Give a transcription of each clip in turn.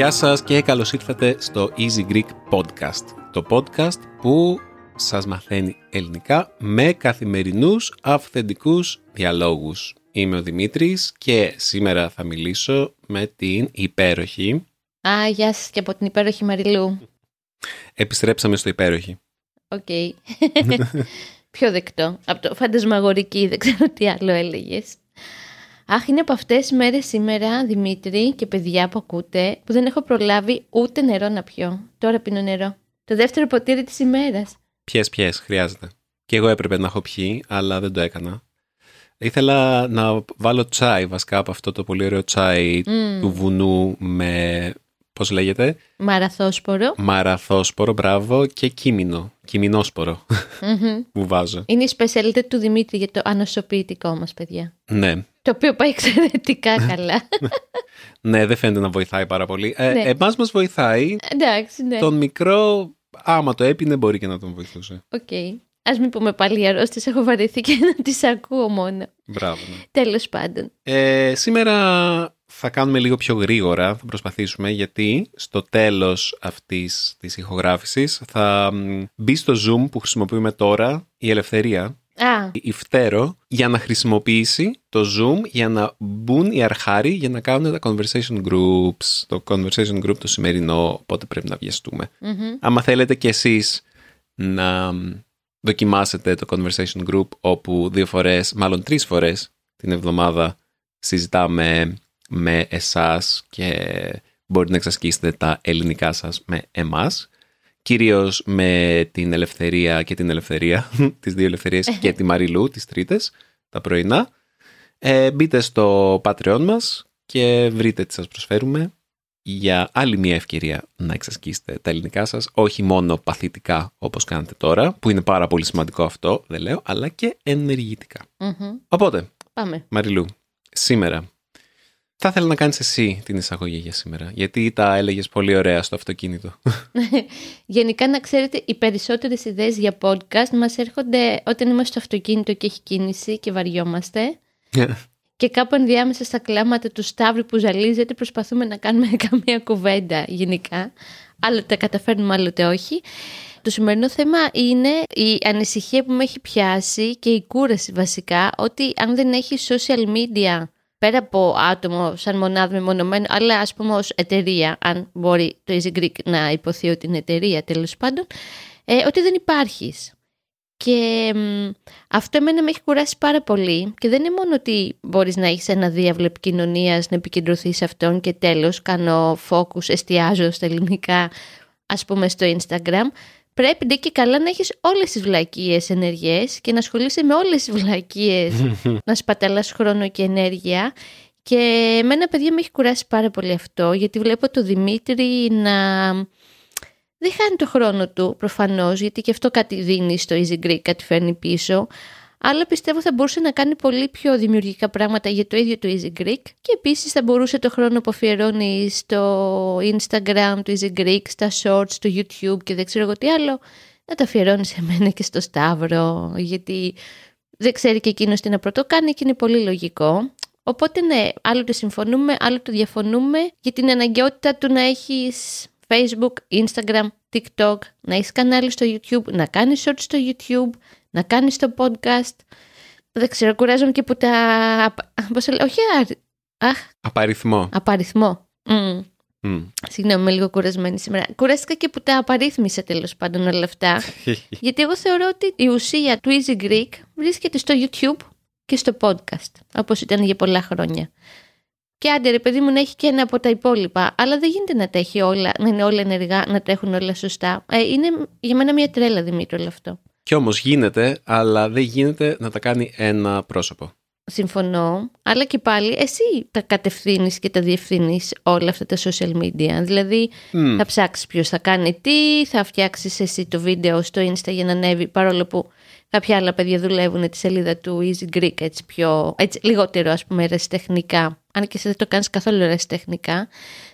Γεια σας και καλώς ήρθατε στο Easy Greek Podcast. Το podcast που σας μαθαίνει ελληνικά με καθημερινούς αυθεντικούς διαλόγους. Είμαι ο Δημήτρης και σήμερα θα μιλήσω με την υπέροχη... Α, γεια σας και από την υπέροχη Μαριλού. Επιστρέψαμε στο υπέροχη. Οκ. Πιο δεκτό. Από το φαντασμαγορική, δεν ξέρω τι άλλο έλεγες. Αχ, είναι από αυτές τις μέρες σήμερα, Δημήτρη και παιδιά που ακούτε, που δεν έχω προλάβει ούτε νερό να πιω. Τώρα πίνω νερό. Το δεύτερο ποτήρι της ημέρας. Πιες, πιες, χρειάζεται. Και εγώ έπρεπε να έχω πιει, αλλά δεν το έκανα. Ήθελα να βάλω τσάι βασικά από αυτό το πολύ ωραίο τσάι του βουνού με, πώς λέγεται; Μαραθόσπορο. Μαραθόσπορο, μπράβο, και κίμινο, κιμινόσπορο που βάζω. Είναι η σπεσιαλιτέ του Δημήτρη για το ανοσοποιητικό μας, παιδιά. Ναι, Το οποίο πάει εξαιρετικά καλά. ναι, δεν φαίνεται να βοηθάει πάρα πολύ. Ε, Ναι. Εμάς μας βοηθάει. Εντάξει, ναι. Τον μικρό, άμα το έπινε, μπορεί και να τον βοηθούσε. Οκ. Ας μην πούμε πάλι αρρώστιες, έχω βαρεθεί και να τις ακούω μόνο. Μπράβο. ναι. Τέλος πάντων. Ε, σήμερα θα κάνουμε λίγο πιο γρήγορα, θα προσπαθήσουμε, γιατί στο τέλος αυτής της ηχογράφησης θα μ, μπει στο Zoom που χρησιμοποιούμε τώρα η Ελευθερία, Α, η Φτέρο, για να χρησιμοποιήσει το Zoom για να μπουν οι αρχάροι για να κάνουν τα conversation groups. Το conversation group το σημερινό, οπότε πρέπει να βιαστούμε. μμμ. Άμα θέλετε κι εσείς να μ, δοκιμάσετε το conversation group όπου δύο φορές, μάλλον τρεις φορές την εβδομάδα συζητάμε με εσάς και μπορείτε να εξασκήσετε τα ελληνικά σας με εμάς. Κυρίως με την ελευθερία και την ελευθερία, τις δύο ελευθερίες και τη Μαριλού, τις τρίτες, τα πρωινά. Ε, μπείτε στο Patreon μας και βρείτε τι σας προσφέρουμε για άλλη μια ευκαιρία να εξασκήσετε τα ελληνικά σας, όχι μόνο παθητικά όπως κάνετε τώρα, που είναι πάρα πολύ σημαντικό αυτό, δεν λέω, αλλά και ενεργητικά. Μμμ. Οπότε, Πάμε. Μαριλού, σήμερα θα ήθελα να κάνεις εσύ την εισαγωγή για σήμερα, γιατί τα έλεγες πολύ ωραία στο αυτοκίνητο. Γενικά να ξέρετε, οι περισσότερες ιδέες για podcast μας έρχονται όταν είμαστε στο αυτοκίνητο και έχει κίνηση και βαριόμαστε. Και κάπου ενδιάμεσα στα κλάματα του Σταύρου που ζαλίζεται προσπαθούμε να κάνουμε καμία κουβέντα γενικά. Άλλοτε καταφέρνουμε, άλλοτε όχι. Το σημερινό θέμα είναι η ανησυχία που με έχει πιάσει και η κούραση βασικά ότι αν δεν έχει social media πέρα από άτομο σαν μονάδα μεμονωμένο αλλά ας πούμε ως εταιρεία αν μπορεί το Easy Greek να υποθεί ότι είναι εταιρεία τέλος πάντων ε, ότι δεν υπάρχεις. Και μ, αυτό εμένα με έχει κουράσει πάρα πολύ. Και δεν είναι μόνο ότι μπορείς να έχεις ένα διάβλο επικοινωνίας να επικεντρωθείς σε αυτόν και τέλος κάνω focus, εστιάζω στα ελληνικά ας πούμε στο Instagram. Πρέπει ντε και καλά να έχεις όλες τις βλακίες ενεργές και να ασχολείσαι με όλες τις βλακίες να σπαταλάς χρόνο και ενέργεια. Και εμένα παιδιά με έχει κουράσει πάρα πολύ αυτό γιατί βλέπω το Δημήτρη να δεν χάνει το χρόνο του προφανώς γιατί και αυτό κάτι δίνει στο Easy Greek, κάτι φέρνει πίσω αλλά πιστεύω θα μπορούσε να κάνει πολύ πιο δημιουργικά πράγματα για το ίδιο το Easy Greek και επίσης θα μπορούσε το χρόνο που αφιερώνει στο Instagram του Easy Greek, στα shorts, στο YouTube και δεν ξέρω εγώ τι άλλο να τα αφιερώνει σε μένα και στο Σταύρο γιατί δεν ξέρει και εκείνος τι να πρωτοκάνει και είναι πολύ λογικό. Οπότε ναι, άλλο το συμφωνούμε, άλλο το διαφωνούμε για την αναγκαιότητα του να έχεις Facebook, Instagram, TikTok, να έχεις κανάλι στο YouTube, να κάνεις shorts στο YouTube, να κάνεις το podcast. Δεν ξέρω, κουράζομαι και που τα... Πώς το λέω, όχι, α- αχ, Απαριθμό. απαριθμό. Μμ. Μμ. Συγγνώμη, είμαι λίγο κουρασμένη σήμερα. Κουράστηκα και που τα απαρίθμησα τέλος πάντων όλα αυτά. γιατί εγώ θεωρώ ότι η ουσία του Easy Greek βρίσκεται στο YouTube και στο podcast, όπως ήταν για πολλά χρόνια. Και άντε ρε παιδί μου να έχει και ένα από τα υπόλοιπα, αλλά δεν γίνεται να τα έχει όλα, να είναι όλα ενεργά, να τα έχουν όλα σωστά. Ε, είναι για μένα μια τρέλα Δημήτρη όλο αυτό. Κι όμως γίνεται, αλλά δεν γίνεται να τα κάνει ένα πρόσωπο. Συμφωνώ, αλλά και πάλι εσύ τα κατευθύνεις και τα διευθύνεις όλα αυτά τα social media. Δηλαδή Μμ. θα ψάξεις ποιος θα κάνει τι, θα φτιάξεις εσύ το βίντεο στο Insta για να ανέβει, παρόλο που κάποια άλλα παιδιά δουλεύουν τη σελίδα του Easy Greek έτσι πιο, έτσι, λιγότερο ας πούμε ερασιτεχνικά αν και εσύ δεν το κάνεις καθόλου τεχνικά,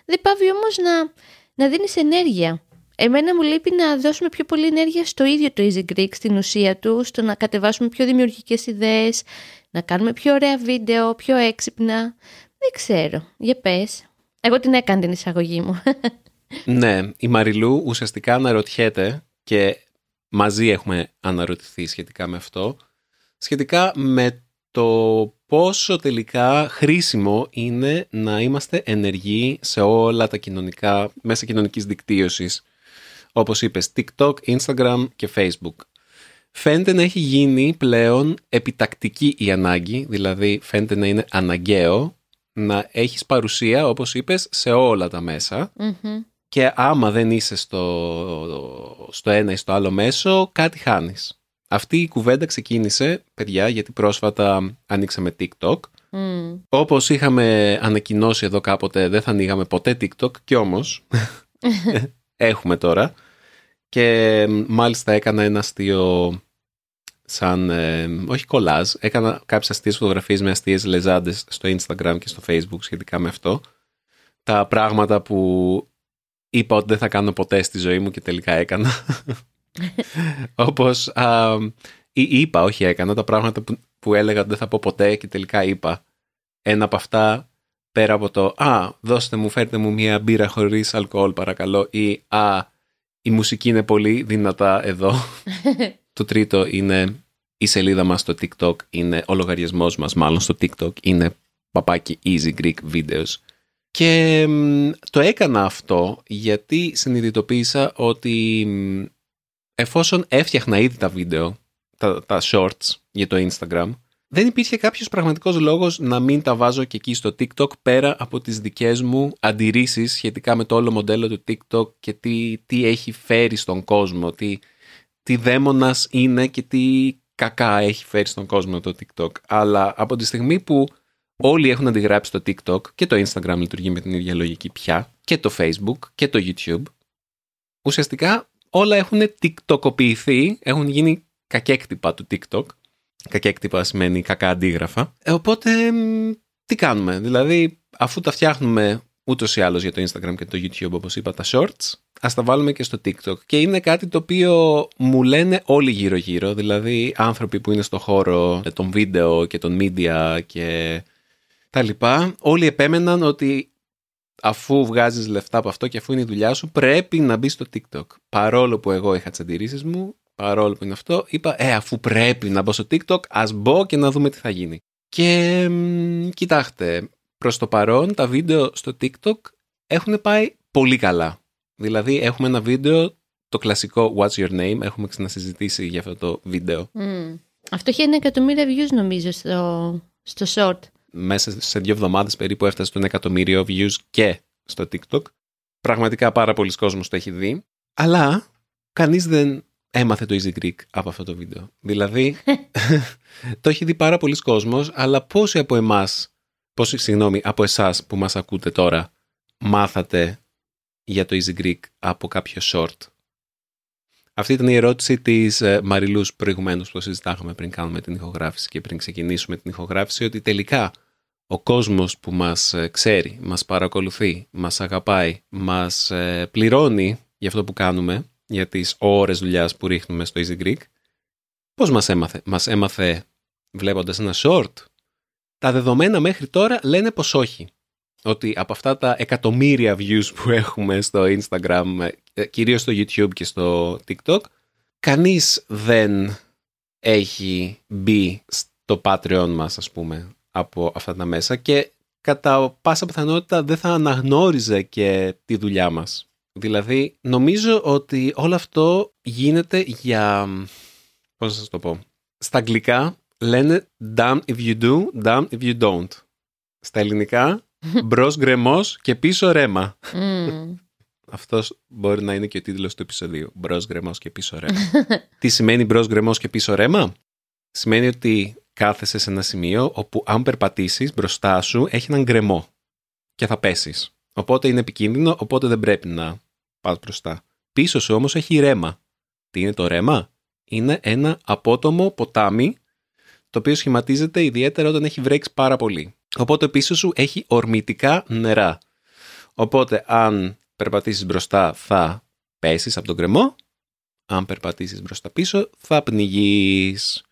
δεν πάβει όμως να, να δίνεις ενέργεια. Εμένα μου λείπει να δώσουμε πιο πολύ ενέργεια στο ίδιο το Easy Greek, στην ουσία του, στο να κατεβάσουμε πιο δημιουργικές ιδέες, να κάνουμε πιο ωραία βίντεο, πιο έξυπνα. Δεν ξέρω. Για πες. Εγώ την έκανα την εισαγωγή μου. ναι, η Μαριλού ουσιαστικά αναρωτιέται και μαζί έχουμε αναρωτηθεί σχετικά με αυτό, σχετικά με το πόσο τελικά χρήσιμο είναι να είμαστε ενεργοί σε όλα τα κοινωνικά, μέσα κοινωνικής δικτύωσης, όπως είπες, TikTok, Instagram και Facebook. Φαίνεται να έχει γίνει πλέον επιτακτική η ανάγκη, δηλαδή φαίνεται να είναι αναγκαίο να έχεις παρουσία, όπως είπες, σε όλα τα μεσα και άμα δεν είσαι στο, στο ένα ή στο άλλο μέσο, κάτι χάνεις. Αυτή η κουβέντα ξεκίνησε, παιδιά, γιατί πρόσφατα ανοίξαμε TikTok. Mm. Όπως είχαμε ανακοινώσει εδώ κάποτε, δεν θα ανοίγαμε ποτέ TikTok και όμως έχουμε τώρα. Και μάλιστα έκανα ένα αστείο σαν, ε, όχι κολάζ, έκανα κάποιες αστείες φωτογραφίες με αστείες λεζάντες στο Instagram και στο Facebook σχετικά με αυτό. Τα πράγματα που είπα ότι δεν θα κάνω ποτέ στη ζωή μου και τελικά έκανα. Όπως ή είπα, όχι έκανα, τα πράγματα που, που έλεγα ότι δεν θα πω ποτέ και τελικά είπα. Ένα από αυτά πέρα από το «Α, δώστε μου, φέρτε μου μια μπύρα χωρίς αλκοόλ παρακαλώ» ή «Α, η μουσική είναι πολύ δυνατά εδώ». το τρίτο είναι η σελίδα μας στο TikTok, είναι ο λογαριασμός μας μάλλον στο TikTok, είναι παπάκι Easy Greek Videos. Και το έκανα αυτό γιατί συνειδητοποίησα ότι εφόσον έφτιαχνα ήδη τα βίντεο, τα, τα shorts για το Instagram, δεν υπήρχε κάποιος πραγματικός λόγος να μην τα βάζω και εκεί στο TikTok πέρα από τις δικές μου αντιρρήσεις σχετικά με το όλο μοντέλο του TikTok και τι, τι έχει φέρει στον κόσμο, τι, τι δαίμονας είναι και τι κακά έχει φέρει στον κόσμο το TikTok. Αλλά από τη στιγμή που όλοι έχουν αντιγράψει το TikTok και το Instagram λειτουργεί με την ίδια λογική πια και το Facebook και το YouTube, ουσιαστικά όλα έχουν TikTokοποιηθεί, έχουν γίνει κακέκτυπα του TikTok. Κακέκτυπα σημαίνει κακά αντίγραφα. Ε, οπότε τι κάνουμε, δηλαδή αφού τα φτιάχνουμε ούτως ή άλλως για το Instagram και το YouTube όπως είπα τα shorts, ας τα βάλουμε και στο TikTok. Και είναι κάτι το οποίο μου λένε όλοι γύρω γύρω, δηλαδή άνθρωποι που είναι στο χώρο των βίντεο και των media και τα λοιπά, όλοι επέμεναν ότι αφού βγάζεις λεφτά από αυτό και αφού είναι η δουλειά σου, πρέπει να μπεις στο TikTok. Παρόλο που εγώ είχα τις αντιρρήσεις μου, παρόλο που είναι αυτό, είπα, ε, αφού πρέπει να μπω στο TikTok, ας μπω και να δούμε τι θα γίνει. Και μ, κοιτάξτε, προς το παρόν τα βίντεο στο TikTok έχουν πάει πολύ καλά. Δηλαδή έχουμε ένα βίντεο, το κλασικό What's Your Name, έχουμε ξανασυζητήσει για αυτό το βίντεο. Mm. Αυτό είχε ένα εκατομμύριο views νομίζω στο, στο short μέσα σε δύο εβδομάδες περίπου έφτασε το εκατομμύριο views και στο TikTok. Πραγματικά πάρα πολλοί κόσμος το έχει δει. Αλλά κανείς δεν έμαθε το Easy Greek από αυτό το βίντεο. Δηλαδή, το έχει δει πάρα πολλοί κόσμος, αλλά πόσοι από εμάς, πόσοι, συγγνώμη, από εσάς που μας ακούτε τώρα, μάθατε για το Easy Greek από κάποιο short; Αυτή ήταν η ερώτηση της ε, Μαριλούς προηγουμένως που συζητάγαμε πριν κάνουμε την ηχογράφηση και πριν ξεκινήσουμε την ηχογράφηση ότι τελικά ο κόσμος που μας ε, ξέρει, μας παρακολουθεί, μας αγαπάει, μας ε, πληρώνει για αυτό που κάνουμε, για τις ώρες δουλειάς που ρίχνουμε στο Easy Greek, πώς μας έμαθε; Μας έμαθε βλέποντας ένα short. Τα δεδομένα μέχρι τώρα λένε πως όχι. Ότι από αυτά τα εκατομμύρια views που έχουμε στο Instagram, ε, κυρίως στο YouTube και στο TikTok, κανείς δεν έχει μπει στο Patreon μας, ας πούμε, από αυτά τα μέσα και κατά πάσα πιθανότητα δεν θα αναγνώριζε και τη δουλειά μας. Δηλαδή, νομίζω ότι όλο αυτό γίνεται για... Πώς θα σας το πω. Στα αγγλικά λένε damn if you do, damn if you don't. Στα ελληνικά, μπρος γκρεμός και πίσω ρέμα. Mm. Αυτός μπορεί να είναι και ο τίτλος του επεισοδίου. Μπρος γκρεμός και πίσω ρέμα. Τι σημαίνει μπρος γκρεμός και πίσω ρέμα; Σημαίνει ότι κάθεσαι σε ένα σημείο όπου αν περπατήσεις μπροστά σου έχει έναν γκρεμό και θα πέσεις. Οπότε είναι επικίνδυνο, οπότε δεν πρέπει να πας μπροστά. Πίσω σου όμως έχει ρέμα. Τι είναι το ρέμα; Είναι ένα απότομο ποτάμι το οποίο σχηματίζεται ιδιαίτερα όταν έχει βρέξει πάρα πολύ. Οπότε πίσω σου έχει ορμητικά νερά. Οπότε αν περπατήσεις μπροστά θα πέσεις από τον κρεμό, αν περπατήσεις μπροστά πίσω θα πνιγείς.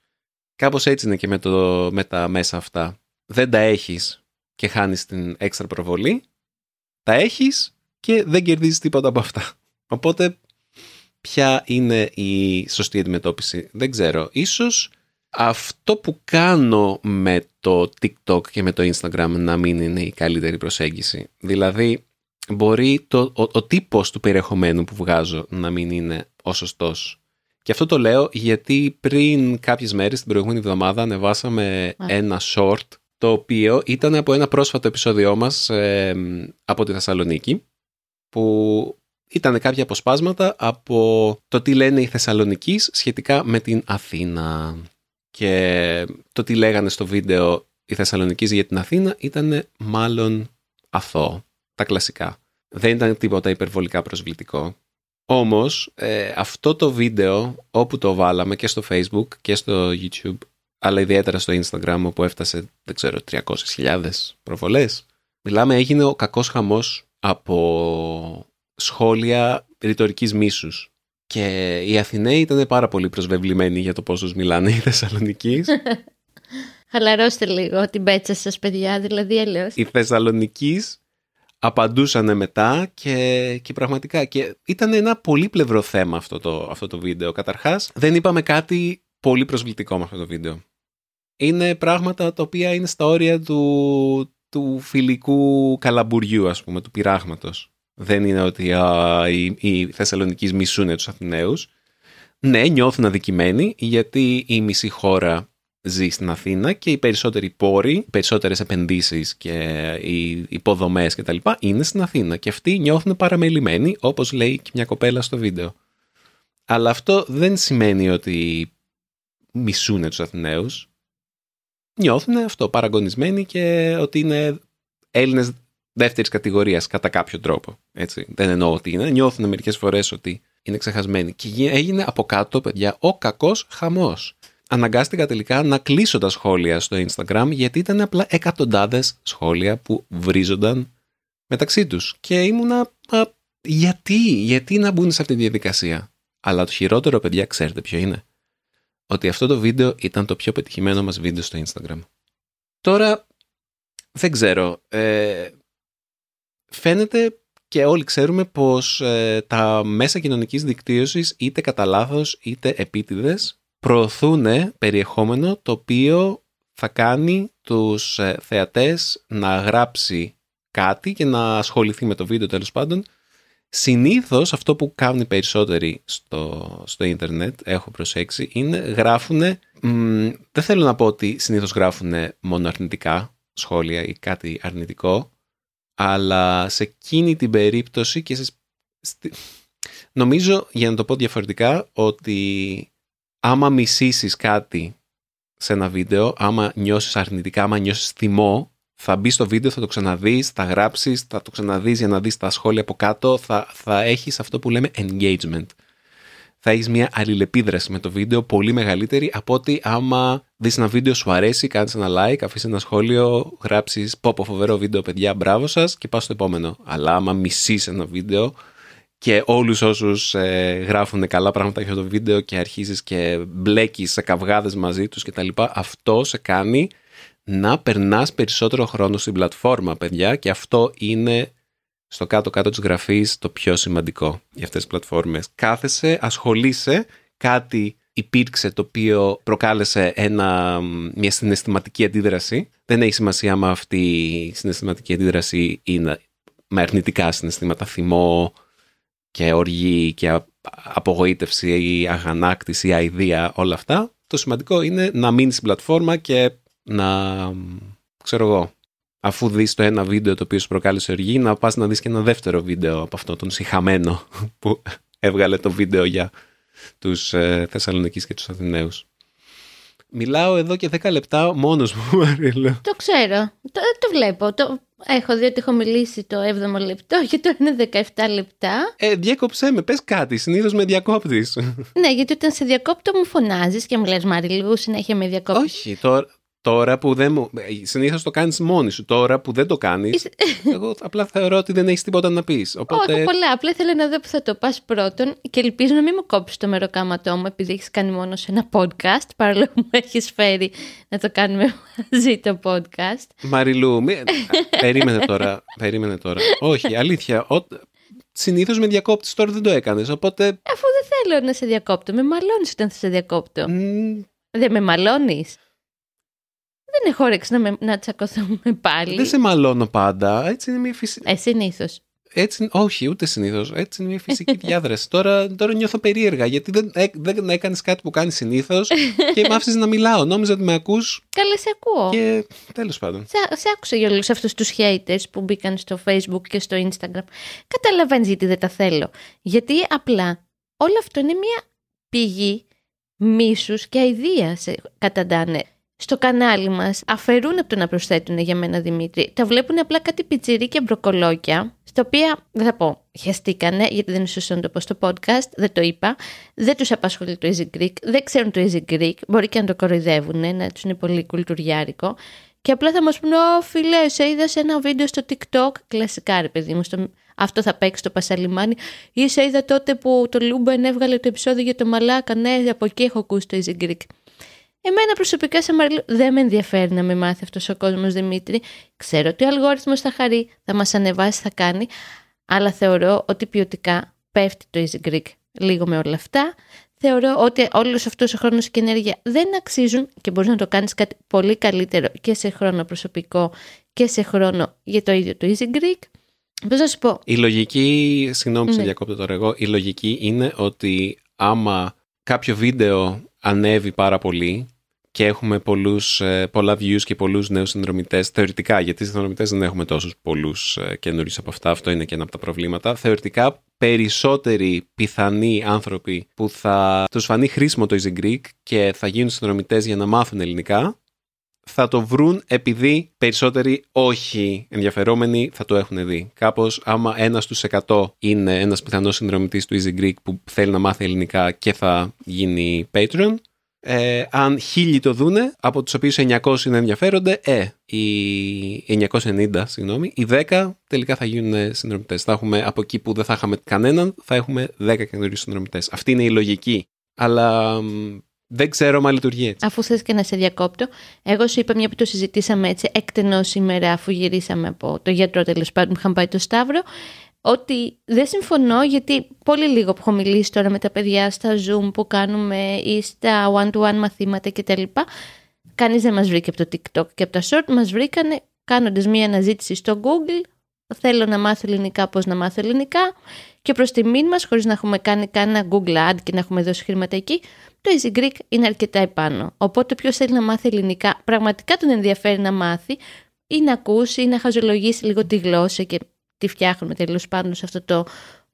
Κάπως έτσι είναι και με, το, με τα μέσα αυτά. Δεν τα έχεις και χάνεις την έξτρα προβολή, τα έχεις και δεν κερδίζεις τίποτα από αυτά. Οπότε ποια είναι η σωστή αντιμετώπιση. Δεν ξέρω. Ίσως αυτό που κάνω με το TikTok και με το Instagram να μην είναι η καλύτερη προσέγγιση. Δηλαδή, μπορεί το, ο, ο τύπος του περιεχομένου που βγάζω να μην είναι ο σωστός. Και αυτό το λέω γιατί πριν κάποιες μέρες, την προηγούμενη εβδομάδα, ανεβάσαμε ένα short το οποίο ήταν από ένα πρόσφατο επεισόδιό μας ε, από τη Θεσσαλονίκη που ήταν κάποια αποσπάσματα από το τι λένε οι Θεσσαλονικείς σχετικά με την Αθήνα. Και το τι λέγανε στο βίντεο οι Θεσσαλονικείς για την Αθήνα ήταν μάλλον αθώο, τα κλασικά. Δεν ήταν τίποτα υπερβολικά προσβλητικό. Όμως ε, αυτό το βίντεο όπου το βάλαμε και στο facebook και στο youtube αλλά ιδιαίτερα στο instagram όπου έφτασε δεν ξέρω 300.000 προβολές μιλάμε έγινε ο κακός χαμός από σχόλια ρητορικής μίσους και οι Αθηναίοι ήταν πάρα πολύ προσβεβλημένοι για το πόσους μιλάνε οι Θεσσαλονικοί. Χαλαρώστε λίγο την πέτσα σας παιδιά, δηλαδή αλλιώς. Οι Θεσσαλονικοί απαντούσαν μετά και, και πραγματικά και ήταν ένα πολύπλευρο θέμα αυτό το, αυτό το βίντεο. Καταρχάς δεν είπαμε κάτι πολύ προσβλητικό με αυτό το βίντεο. Είναι πράγματα τα οποία είναι στα όρια του, του φιλικού καλαμπουριού ας πούμε, του πειράγματος. Δεν είναι ότι α, οι, οι Θεσσαλονικοί μισούν τους Αθηναίους. Ναι, νιώθουν αδικημένοι γιατί η μισή χώρα ζει στην Αθήνα και οι περισσότεροι πόροι, οι περισσότερες επενδύσεις και οι υποδομές κτλ. είναι στην Αθήνα και αυτοί νιώθουν παραμελημένοι όπως λέει και μια κοπέλα στο βίντεο. Αλλά αυτό δεν σημαίνει ότι μισούν τους Αθηναίους. Νιώθουν αυτό παραγωνισμένοι και ότι είναι Έλληνες δεύτερης κατηγορίας κατά κάποιο τρόπο. Έτσι. Δεν εννοώ ότι είναι. Νιώθουν μερικές φορές ότι είναι ξεχασμένοι. Και έγινε από κάτω, παιδιά, ο κακός χαμός αναγκάστηκα τελικά να κλείσω τα σχόλια στο Instagram γιατί ήταν απλά εκατοντάδες σχόλια που βρίζονταν μεταξύ τους. Και ήμουνα, γιατί, γιατί να μπουν σε αυτή τη διαδικασία; Αλλά το χειρότερο, παιδιά, ξέρετε ποιο είναι; Ότι αυτό το βίντεο ήταν το πιο πετυχημένο μας βίντεο στο Instagram. Τώρα, δεν ξέρω. Ε, φαίνεται και όλοι ξέρουμε πως ε, τα μέσα κοινωνικής δικτύωσης είτε κατά λάθος είτε επίτηδες προωθούν περιεχόμενο το οποίο θα κάνει τους ε, θεατές να γράψει κάτι και να ασχοληθεί με το βίντεο τέλος πάντων. Συνήθως αυτό που κάνουν οι περισσότεροι στο, στο ίντερνετ, έχω προσέξει, είναι γράφουν, δεν θέλω να πω ότι συνήθως γράφουν μόνο αρνητικά σχόλια ή κάτι αρνητικό, αλλά σε εκείνη την περίπτωση και σε, νομίζω, για να το πω διαφορετικά, ότι άμα μισήσεις κάτι σε ένα βίντεο, άμα νιώσεις αρνητικά, άμα νιώσεις θυμό, θα μπει στο βίντεο, θα το ξαναδείς, θα γράψεις, θα το ξαναδείς για να δεις τα σχόλια από κάτω, θα, θα έχεις αυτό που λέμε engagement. Θα έχεις μια αλληλεπίδραση με το βίντεο πολύ μεγαλύτερη από ότι άμα δεις ένα βίντεο σου αρέσει, κάνεις ένα like, αφήσεις ένα σχόλιο, γράψεις πω πω φοβερό βίντεο παιδιά, μπράβο σας και πας στο επόμενο. Αλλά άμα μισείς ένα βίντεο, και όλους όσους ε, γράφουν καλά πράγματα για το βίντεο και αρχίζεις και μπλέκεις σε καυγάδες μαζί τους και τα λοιπά, αυτό σε κάνει να περνάς περισσότερο χρόνο στην πλατφόρμα, παιδιά, και αυτό είναι στο κάτω-κάτω της γραφής το πιο σημαντικό για αυτές τις πλατφόρμες. Κάθεσαι, ασχολείσαι, κάτι υπήρξε το οποίο προκάλεσε ένα, μια συναισθηματική αντίδραση. Δεν έχει σημασία αν αυτή η συναισθηματική αντίδραση είναι με αρνητικά συναισθήματα, θυμό, και οργή και απογοήτευση ή αγανάκτηση, αηδία, όλα αυτά. Το σημαντικό είναι να μείνεις στην πλατφόρμα και να, ξέρω εγώ, αφού δεις το ένα βίντεο το οποίο σου προκάλεσε οργή, να πας να δεις και ένα δεύτερο βίντεο από αυτό τον συχαμένο που έβγαλε το βίντεο για τους ε, Θεσσαλονικείς και τους Αθηναίους. Μιλάω εδώ και 10 λεπτά μόνος μου, Μαρίλο. Το ξέρω. Το, το βλέπω. Το, Έχω δει ότι έχω μιλήσει το 7ο λεπτό και τώρα είναι 17 λεπτά. Ε, διέκοψέ με, πες κάτι, συνήθως με διακόπτεις. ναι, γιατί όταν σε διακόπτω μου φωνάζεις και μου λες Μαριλού, συνέχεια με διακόπτεις. Όχι, τώρα, Τώρα που δεν μου. Συνήθως το κάνεις μόνη σου. Τώρα που δεν το κάνεις, εγώ απλά θεωρώ ότι δεν έχεις τίποτα να πεις. Οπότε... Όχι, πολλά. Απλά ήθελα να δω που θα το πας πρώτον και ελπίζω να μην μου κόψεις το μεροκάματό μου επειδή έχεις κάνει μόνο σε ένα podcast. Παρόλο που μου έχεις φέρει να το κάνουμε μαζί το podcast. Μαριλού, μη... περίμενε τώρα. Περίμενε τώρα. Όχι, αλήθεια. Ο... Συνήθως με διακόπτη τώρα δεν το έκανες. Οπότε. Αφού δεν θέλω να σε διακόπτω. Με μαλώνεις όταν θα σε διακόπτω. Δεν με μαλώνεις; Δεν έχω όρεξη να, με, να τσακωθούμε πάλι. Δεν σε μαλώνω πάντα. Έτσι είναι μια φυσική. Ε, συνήθως. Έτσι, όχι, ούτε συνήθως. Έτσι είναι μια φυσική διάδραση. τώρα, τώρα νιώθω περίεργα γιατί δεν, δεν έκανες κάτι που κάνεις συνήθως και με άφησες να μιλάω. Νόμιζα ότι με ακούς. Καλά, σε ακούω. Και τέλος πάντων. Σε, σε άκουσα για όλους αυτούς τους haters που μπήκαν στο Facebook και στο Instagram. Καταλαβαίνεις γιατί δεν τα θέλω. Γιατί απλά όλο αυτό είναι μια πηγή μίσους και αηδίας καταντάνε στο κανάλι μας αφαιρούν από το να προσθέτουν για μένα Δημήτρη. Τα βλέπουν απλά κάτι πιτσιρίκια μπροκολόκια, στα οποία δεν θα πω χιαστήκανε, γιατί δεν είναι σωστό να το πω στο podcast, δεν το είπα. Δεν τους απασχολεί το Easy Greek, δεν ξέρουν το Easy Greek, μπορεί και να το κοροϊδεύουν, να τους είναι πολύ κουλτουριάρικο. Και απλά θα μας πούνε, Ω φίλε, σε είδα σε ένα βίντεο στο TikTok. Κλασικά, ρε παιδί μου, στο... αυτό θα παίξει το Πασαλιμάνι. Ή σε είδα τότε που το Luben έβγαλε το επεισόδιο για το Μαλάκα. Ναι, από εκεί έχω ακούσει το Easy Greek. Εμένα προσωπικά σαν Μαριλού δεν με ενδιαφέρει να με μάθει αυτός ο κόσμος Δημήτρη. Ξέρω ότι ο αλγόριθμος θα χαρεί, θα μας ανεβάσει, θα κάνει, αλλά θεωρώ ότι ποιοτικά πέφτει το Easy Greek λίγο με όλα αυτά. Θεωρώ ότι όλος αυτός ο χρόνος και ενέργεια δεν αξίζουν και μπορείς να το κάνεις κάτι πολύ καλύτερο και σε χρόνο προσωπικό και σε χρόνο για το ίδιο το Easy Greek. Πώς να σου πω; Η λογική, συγγνώμη που ναι. σε διακόπτω τώρα εγώ, η λογική είναι ότι άμα κάποιο βίντεο ανέβει πάρα πολύ και έχουμε πολλούς, ε, πολλά views και πολλούς νέους συνδρομητές θεωρητικά, γιατί οι συνδρομητές δεν έχουμε τόσους πολλούς ε, καινούριους από αυτά, αυτό είναι και ένα από τα προβλήματα. Θεωρητικά περισσότεροι πιθανοί άνθρωποι που θα τους φανεί χρήσιμο το Easy Greek και θα γίνουν συνδρομητές για να μάθουν ελληνικά, θα το βρουν επειδή περισσότεροι όχι ενδιαφερόμενοι θα το έχουν δει. Κάπως άμα ένας στους 100 είναι ένας πιθανός συνδρομητής του Easy Greek που θέλει να μάθει ελληνικά και θα γίνει Patreon, ε, αν χίλιοι το δούνε, από τους οποίους 900 είναι ενδιαφέρονται, ε, οι 990, συγγνώμη, οι 10 τελικά θα γίνουν συνδρομητές. Θα έχουμε από εκεί που δεν θα είχαμε κανέναν, θα έχουμε 10 καινούριους συνδρομητές. Αυτή είναι η λογική. Αλλά δεν ξέρω αν λειτουργεί έτσι. Αφού θες και να σε διακόπτω, εγώ σου είπα μια που το συζητήσαμε έτσι εκτενώς σήμερα αφού γυρίσαμε από το γιατρό τέλος πάντων που είχαμε πάει το Σταύρο, ότι δεν συμφωνώ γιατί πολύ λίγο που έχω μιλήσει τώρα με τα παιδιά στα Zoom που κάνουμε ή στα one-to-one μαθήματα κτλ. Κανείς δεν μας βρήκε από το TikTok και από τα short μας βρήκανε κάνοντας μία αναζήτηση στο Google θέλω να μάθω ελληνικά, πώς να μάθω ελληνικά και προς τιμήν μας, χωρίς να έχουμε κάνει κανένα Google Ad και να έχουμε δώσει χρήματα εκεί, το Easy Greek είναι αρκετά επάνω. Οπότε ποιος θέλει να μάθει ελληνικά, πραγματικά τον ενδιαφέρει να μάθει ή να ακούσει ή να χαζολογήσει λίγο τη γλώσσα και τη φτιάχνουμε τέλος πάντων σε αυτό το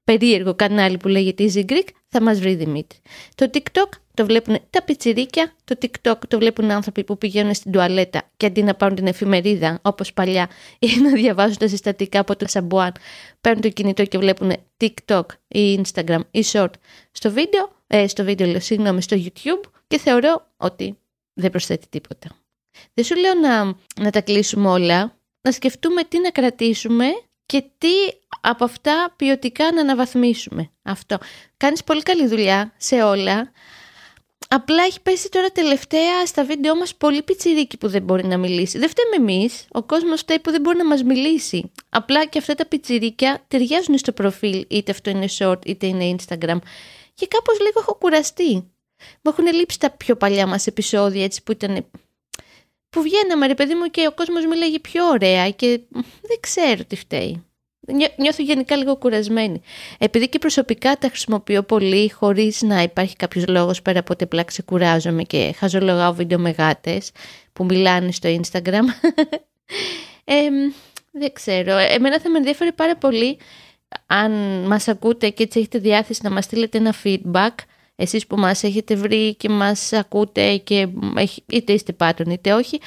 περίεργο κανάλι που λέγεται Easy Greek, θα μας βρει Δημήτρη. Το TikTok το βλέπουν τα πιτσιρίκια, το TikTok το βλέπουν άνθρωποι που πηγαίνουν στην τουαλέτα και αντί να πάρουν την εφημερίδα όπως παλιά ή να διαβάζουν τα συστατικά από το Σαμπουάν, παίρνουν το κινητό και βλέπουν TikTok ή Instagram ή Short στο βίντεο, ε, στο βίντεο, συγγνώμη, στο YouTube και θεωρώ ότι δεν προσθέτει τίποτα. Δεν σου λέω να, να τα κλείσουμε όλα, να σκεφτούμε τι να κρατήσουμε και τι από αυτά ποιοτικά να αναβαθμίσουμε. Αυτό. Κάνεις πολύ καλή δουλειά σε όλα. Απλά έχει πέσει τώρα τελευταία στα βίντεο μας πολύ πιτσιρίκι που δεν μπορεί να μιλήσει. Δεν φταίμε εμείς, ο κόσμος φταίει που δεν μπορεί να μας μιλήσει. Απλά και αυτά τα πιτσιρίκια ταιριάζουν στο προφίλ, είτε αυτό είναι short είτε είναι Instagram. Και κάπως λίγο έχω κουραστεί. Μου έχουν λείψει τα πιο παλιά μας επεισόδια έτσι που ήταν που βγαίναμε ρε παιδί μου και ο κόσμος μιλάγε πιο ωραία και δεν ξέρω τι φταίει. Νιώθω γενικά λίγο κουρασμένη. Επειδή και προσωπικά τα χρησιμοποιώ πολύ χωρίς να υπάρχει κάποιος λόγος πέρα από ότι απλά ξεκουράζομαι και χαζολογάω βίντεο με γάτες που μιλάνε στο Instagram. ε, δεν ξέρω. Εμένα θα με ενδιαφέρει πάρα πολύ αν μας ακούτε και έτσι έχετε διάθεση να μας στείλετε ένα feedback εσείς που μας έχετε βρει και μας ακούτε και είτε είστε patron είτε όχι,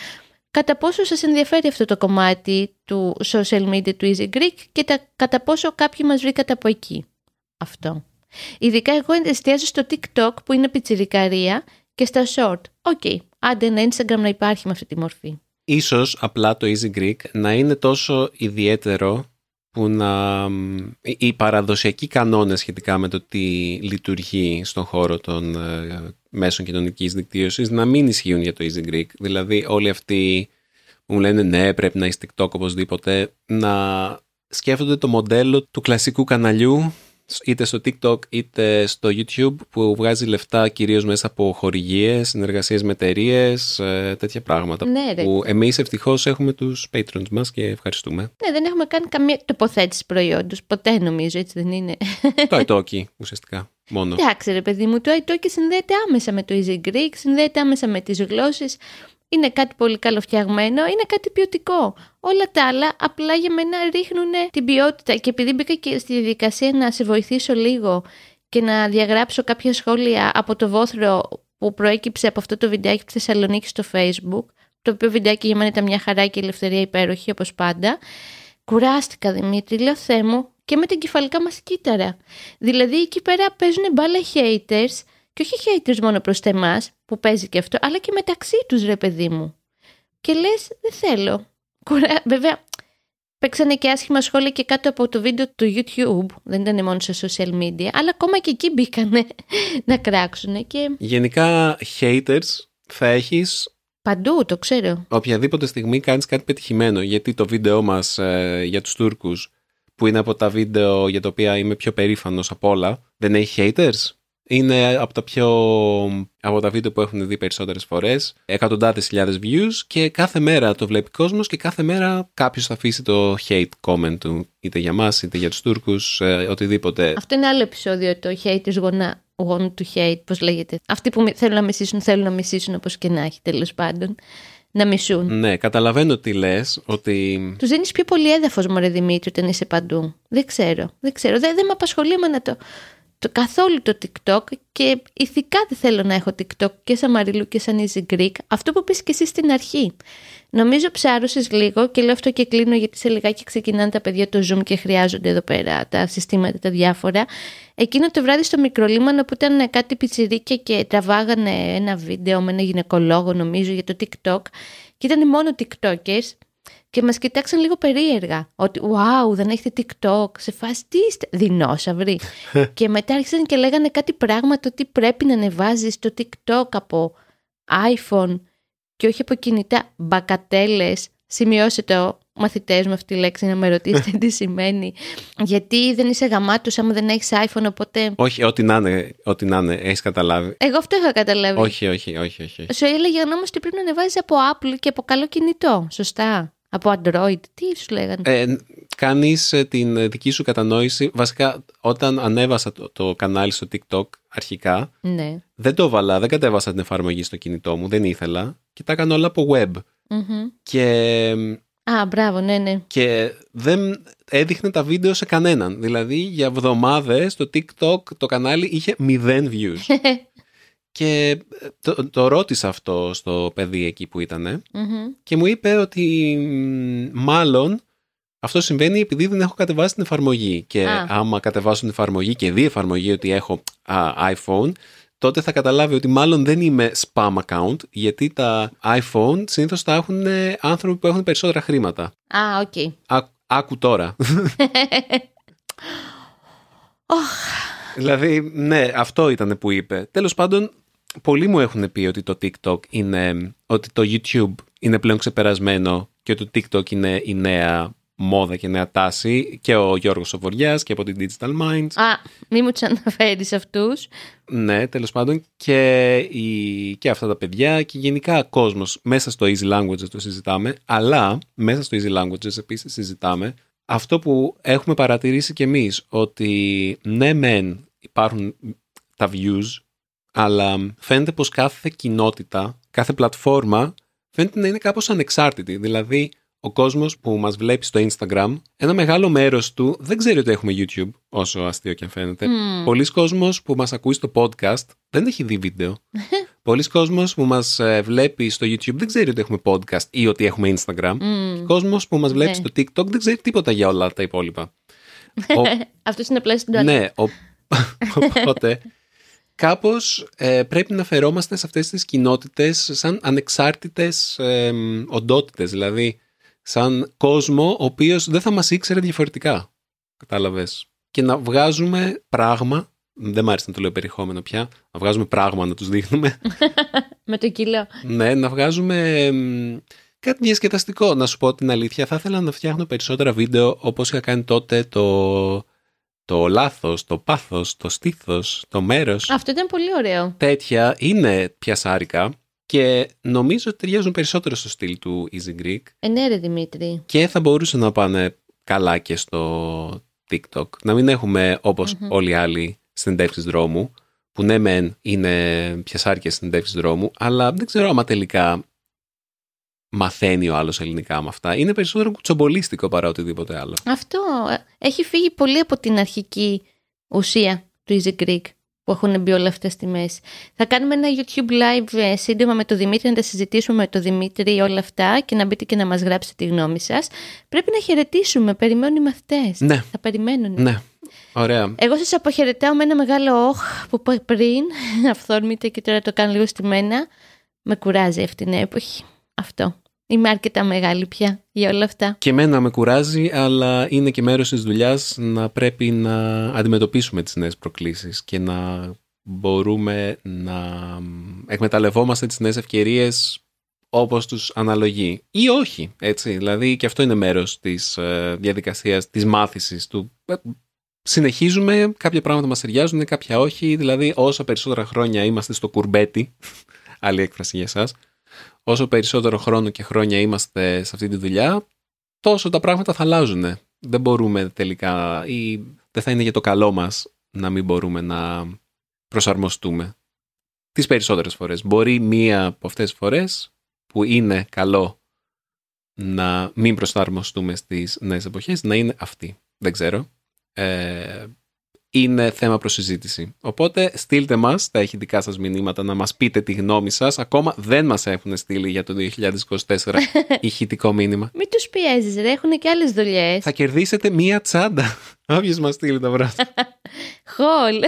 κατά πόσο σας ενδιαφέρει αυτό το κομμάτι του social media του Easy Greek και τα, κατά πόσο κάποιοι μας βρήκατε από εκεί. Αυτό. Ειδικά εγώ εστιάζω στο TikTok που είναι πιτσιρικαρία και στα short. OK, okay. άντε ένα Instagram να υπάρχει με αυτή τη μορφή. Ίσως απλά το Easy Greek να είναι τόσο ιδιαίτερο που να... οι παραδοσιακοί κανόνες σχετικά με το τι λειτουργεί στον χώρο των ε, μέσων κοινωνικής δικτύωσης να μην ισχύουν για το Easy Greek. Δηλαδή όλοι αυτοί που μου λένε ναι πρέπει να είσαι TikTok οπωσδήποτε να σκέφτονται το μοντέλο του κλασικού καναλιού είτε στο TikTok είτε στο YouTube που βγάζει λεφτά κυρίως μέσα από χορηγίες, συνεργασίες με εταιρείες, ε, τέτοια πράγματα. Ναι, ρε. Που εμείς ευτυχώς έχουμε τους patrons μας και ευχαριστούμε. Ναι, δεν έχουμε κάνει καμία τοποθέτηση προϊόντος. Ποτέ νομίζω, έτσι δεν είναι. το iTalki ουσιαστικά. Μόνο. Εντάξει ρε παιδί μου, το iTalki συνδέεται άμεσα με το Easy Greek, συνδέεται άμεσα με τις γλώσσες είναι κάτι πολύ καλοφτιαγμένο, είναι κάτι ποιοτικό. Όλα τα άλλα απλά για μένα ρίχνουν την ποιότητα και επειδή μπήκα και στη διαδικασία να σε βοηθήσω λίγο και να διαγράψω κάποια σχόλια από το βόθρο που προέκυψε από αυτό το βιντεάκι της Θεσσαλονίκης στο facebook, το οποίο βιντεάκι για μένα ήταν μια χαρά και ελευθερία υπέροχη όπως πάντα, κουράστηκα Δημήτρη, λέω Θεέ μου, και με την κεφαλικά μας κύτταρα. Δηλαδή εκεί πέρα παίζουν μπάλα haters και όχι haters μόνο προς εμάς, που παίζει και αυτό, αλλά και μεταξύ τους ρε παιδί μου. Και λες, δεν θέλω. Κουρα... Βέβαια, παίξανε και άσχημα σχόλια και κάτω από το βίντεο του YouTube, δεν ήταν μόνο σε social media, αλλά ακόμα και εκεί μπήκανε να κράξουν. Και... Γενικά, haters θα έχεις Παντού, το ξέρω. Οποιαδήποτε στιγμή κάνεις κάτι πετυχημένο, γιατί το βίντεο μας ε, για τους Τούρκους, που είναι από τα βίντεο για τα οποία είμαι πιο περήφανος από όλα, δεν έχει haters; Είναι από τα πιο. από τα βίντεο που έχουν δει περισσότερες φορές. Εκατοντάδες χιλιάδες views και κάθε μέρα το βλέπει κόσμος και κάθε μέρα κάποιος θα αφήσει το hate comment του. Είτε για μας είτε για τους Τούρκους, ε, οτιδήποτε. Αυτό είναι άλλο επεισόδιο το hate τη γονά. One to hate, πώς λέγεται. Αυτοί που θέλουν να μισήσουν, θέλουν να μισήσουν όπως και να έχει, τέλος πάντων. Να μισούν. Ναι, καταλαβαίνω τι λες. Ότι... Τους δίνεις πιο πολύ έδαφος, Μωρέ Δημήτρη, όταν είσαι παντού. Δεν ξέρω. Δεν ξέρω. Δεν, δεν με απασχολεί με να το το, καθόλου το TikTok και ηθικά δεν θέλω να έχω TikTok και σαν Μαριλού και σαν Easy Greek. Αυτό που πεις και εσύ στην αρχή. Νομίζω ψάρωσες λίγο και λέω αυτό και κλείνω γιατί σε λιγάκι ξεκινάνε τα παιδιά το Zoom και χρειάζονται εδώ πέρα τα συστήματα τα διάφορα. Εκείνο το βράδυ στο μικρολίμανο που ήταν κάτι πιτσιρίκια και τραβάγανε ένα βίντεο με ένα γυναικολόγο νομίζω για το TikTok και ήταν μόνο TikTokers και μας κοιτάξαν λίγο περίεργα. Ότι, wow, δεν έχετε TikTok, σε φάση τι είστε, δεινόσαυροι. και μετά άρχισαν και λέγανε κάτι πράγματα ότι πρέπει να ανεβάζεις το TikTok από iPhone και όχι από κινητά μπακατέλες. Σημειώστε το, μαθητές μου αυτή τη λέξη να με ρωτήσετε τι σημαίνει. Γιατί δεν είσαι γαμάτος άμα δεν έχεις iPhone, οπότε. Όχι, ό,τι να είναι, ό,τι να είναι, έχεις καταλάβει. Εγώ αυτό είχα καταλάβει. Όχι, όχι, όχι. όχι. Σου έλεγαν όμω ότι πρέπει να ανεβάζεις από Apple και από καλό κινητό. Σωστά. Από Android, τι σου λέγανε; Ε, κάνεις ε, την δική σου κατανόηση. Βασικά, όταν ανέβασα το, το κανάλι στο TikTok αρχικά, ναι. δεν το έβαλα, δεν κατέβασα την εφαρμογή στο κινητό μου, δεν ήθελα. Και τα έκανα όλα από web. Και... Α, μπράβο, ναι, ναι. Και δεν έδειχνε τα βίντεο σε κανέναν. Δηλαδή, για εβδομάδες το TikTok το κανάλι είχε μηδέν views. Και ε, το, το ρώτησα αυτό στο παιδί εκεί που ηταν και μου είπε ότι μάλλον αυτό συμβαίνει επειδή δεν έχω κατεβάσει την εφαρμογή. Και άμα κατεβάσω την εφαρμογή και δει εφαρμογή ότι έχω iPhone, τότε θα καταλάβει ότι μάλλον δεν είμαι spam account, γιατί τα iPhone συνήθως τα έχουν άνθρωποι που έχουν περισσότερα χρήματα. Α, OK. Okay. άκου τώρα. Δηλαδή, ναι, αυτό ήταν που είπε. Τέλος πάντων, πολλοί μου έχουν πει ότι το TikTok είναι, ότι το YouTube είναι πλέον ξεπερασμένο και ότι το TikTok είναι η νέα μόδα και νέα τάση και ο Γιώργος Σοβοριάς και από την Digital Minds. Α, μη μου τους αναφέρεις αυτούς. Ναι, τέλος πάντων και, η, και αυτά τα παιδιά και γενικά κόσμος μέσα στο Easy Languages το συζητάμε, αλλά μέσα στο Easy Languages επίσης συζητάμε αυτό που έχουμε παρατηρήσει κι εμείς, ότι ναι μεν υπάρχουν τα views αλλά φαίνεται πως κάθε κοινότητα, κάθε πλατφόρμα φαίνεται να είναι κάπως ανεξάρτητη. Δηλαδή, ο κόσμος που μας βλέπει στο Instagram, ένα μεγάλο μέρος του δεν ξέρει ότι έχουμε YouTube, όσο αστείο και αν φαίνεται. Mm. Πολλοί κόσμος που μας ακούει στο podcast δεν έχει δει βίντεο. Πολλοί κόσμος που μας ε, βλέπει στο YouTube δεν ξέρει ότι έχουμε podcast ή ότι έχουμε Instagram. Mm. Κόσμος που μας βλέπει ναι. στο TikTok δεν ξέρει τίποτα για όλα τα υπόλοιπα. Αυτός είναι απλά στην Ναι, οπότε κάπως ε, πρέπει να φερόμαστε σε αυτές τις κοινότητες σαν ανεξάρτητες ε, οντότητες, δηλαδή σαν κόσμο ο οποίος δεν θα μας ήξερε διαφορετικά. Κατάλαβες. Και να βγάζουμε πράγμα, δεν μ' άρεσε να το λέω περιεχόμενο πια, να βγάζουμε πράγμα να τους δείχνουμε. Με το κιλό. ναι, να βγάζουμε κάτι διασκεδαστικό. Να σου πω την αλήθεια, θα ήθελα να φτιάχνω περισσότερα βίντεο όπως είχα κάνει τότε το, το λάθος, το πάθος, το στήθος, το μέρος. Αυτό ήταν πολύ ωραίο. Τέτοια είναι πιασάρικα και νομίζω ότι ταιριάζουν περισσότερο στο στυλ του Easy Greek. Ε, ναι, ρε Δημήτρη. Και θα μπορούσαν να πάνε καλά και στο TikTok. Να μην έχουμε όπως mm-hmm. όλοι οι άλλοι συνεντεύξεις δρόμου, που ναι μεν είναι πιασάρικες συνεντεύξεις δρόμου, αλλά δεν ξέρω άμα τελικά μαθαίνει ο άλλος ελληνικά με αυτά. Είναι περισσότερο κουτσομπολίστικο παρά οτιδήποτε άλλο. Αυτό ε, έχει φύγει πολύ από την αρχική ουσία του Easy Greek που έχουν μπει όλα αυτά στη μέση. Θα κάνουμε ένα YouTube live ε, σύντομα με τον Δημήτρη, να τα συζητήσουμε με τον Δημήτρη όλα αυτά και να μπείτε και να μας γράψετε τη γνώμη σας. Πρέπει να χαιρετήσουμε, περιμένουν οι μαθητές. Ναι. Θα περιμένουν. Ναι. Ωραία. Εγώ σας αποχαιρετάω με ένα μεγάλο όχ που είπα πριν, αυθόρμητα και τώρα το κάνω λίγο στη μένα. Με κουράζει αυτή την εποχή. Αυτό. Είμαι αρκετά μεγάλη πια για όλα αυτά. Και εμένα με κουράζει, αλλά είναι και μέρος της δουλειάς να πρέπει να αντιμετωπίσουμε τις νέες προκλήσεις και να μπορούμε να εκμεταλλευόμαστε τις νέες ευκαιρίες όπως τους αναλογεί ή όχι, έτσι. Δηλαδή και αυτό είναι μέρος της ε, διαδικασίας της μάθησης του ε, συνεχίζουμε, κάποια πράγματα μας ταιριάζουν, κάποια όχι, δηλαδή όσα περισσότερα χρόνια είμαστε στο κουρμπέτι, άλλη έκφραση για εσάς, όσο περισσότερο χρόνο και χρόνια είμαστε σε αυτή τη δουλειά, τόσο τα πράγματα θα αλλάζουν. Δεν μπορούμε τελικά ή δεν θα είναι για το καλό μας να μην μπορούμε να προσαρμοστούμε. Τις περισσότερες φορές. Μπορεί μία από αυτές τις φορές που είναι καλό να μην προσαρμοστούμε στις νέες εποχές να είναι αυτή. Δεν ξέρω. Ε, είναι θέμα προσυζήτηση. Οπότε στείλτε μας τα ηχητικά σας μηνύματα να μας πείτε τη γνώμη σας. Ακόμα δεν μας έχουν στείλει για το 2024 ηχητικό μήνυμα. Μην τους πιέζεις ρε, έχουν και άλλες δουλειές. Θα κερδίσετε μία τσάντα. Όποιος μας στείλει τα βράδια. Χολ,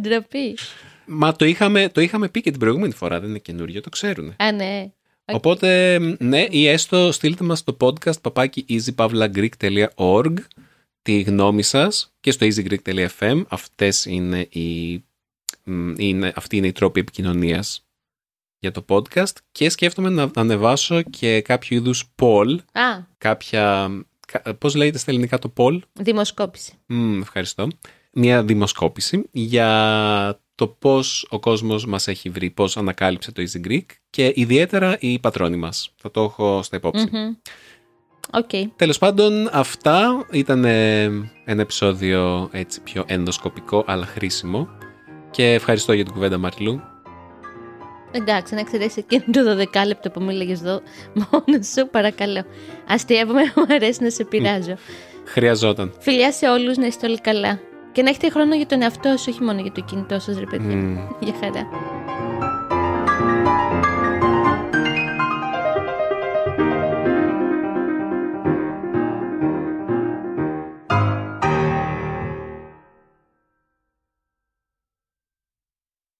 ντροπή. Μα το είχαμε, το είχαμε πει και την προηγούμενη φορά, δεν είναι καινούριο, το ξέρουν. Α, ναι. Οπότε, ναι, ή έστω στείλτε μας το podcast παπάκι easypavlagreek.org τη γνώμη σας και στο easygreek.fm. Αυτές είναι οι, είναι, αυτή είναι η τρόπη επικοινωνίας για το podcast και σκέφτομαι να ανεβάσω και κάποιο είδους poll. Α. Κάποια, πώς λέγεται στα ελληνικά το poll? Δημοσκόπηση. Mm, ευχαριστώ. Μια δημοσκόπηση για το πώς ο κόσμος μας έχει βρει, πώς ανακάλυψε το Easy Greek και ιδιαίτερα οι πατρόνοι μας. Θα το έχω στα υποψη Okay. Τέλος πάντων, αυτά ήταν ένα επεισόδιο έτσι πιο ενδοσκοπικό αλλά χρήσιμο και ευχαριστώ για την κουβέντα Μαριλού. Εντάξει, να εξαιρέσει εκείνο το 12 λεπτό που μίλαγες εδώ μόνο σου, παρακαλώ. Αστείευομαι, μου αρέσει να σε πειράζω. Χρειαζόταν. Φιλιά σε όλους, να είστε όλοι καλά. Και να έχετε χρόνο για τον εαυτό σου, όχι μόνο για το κινητό σας, ρε παιδί. Για χαρά.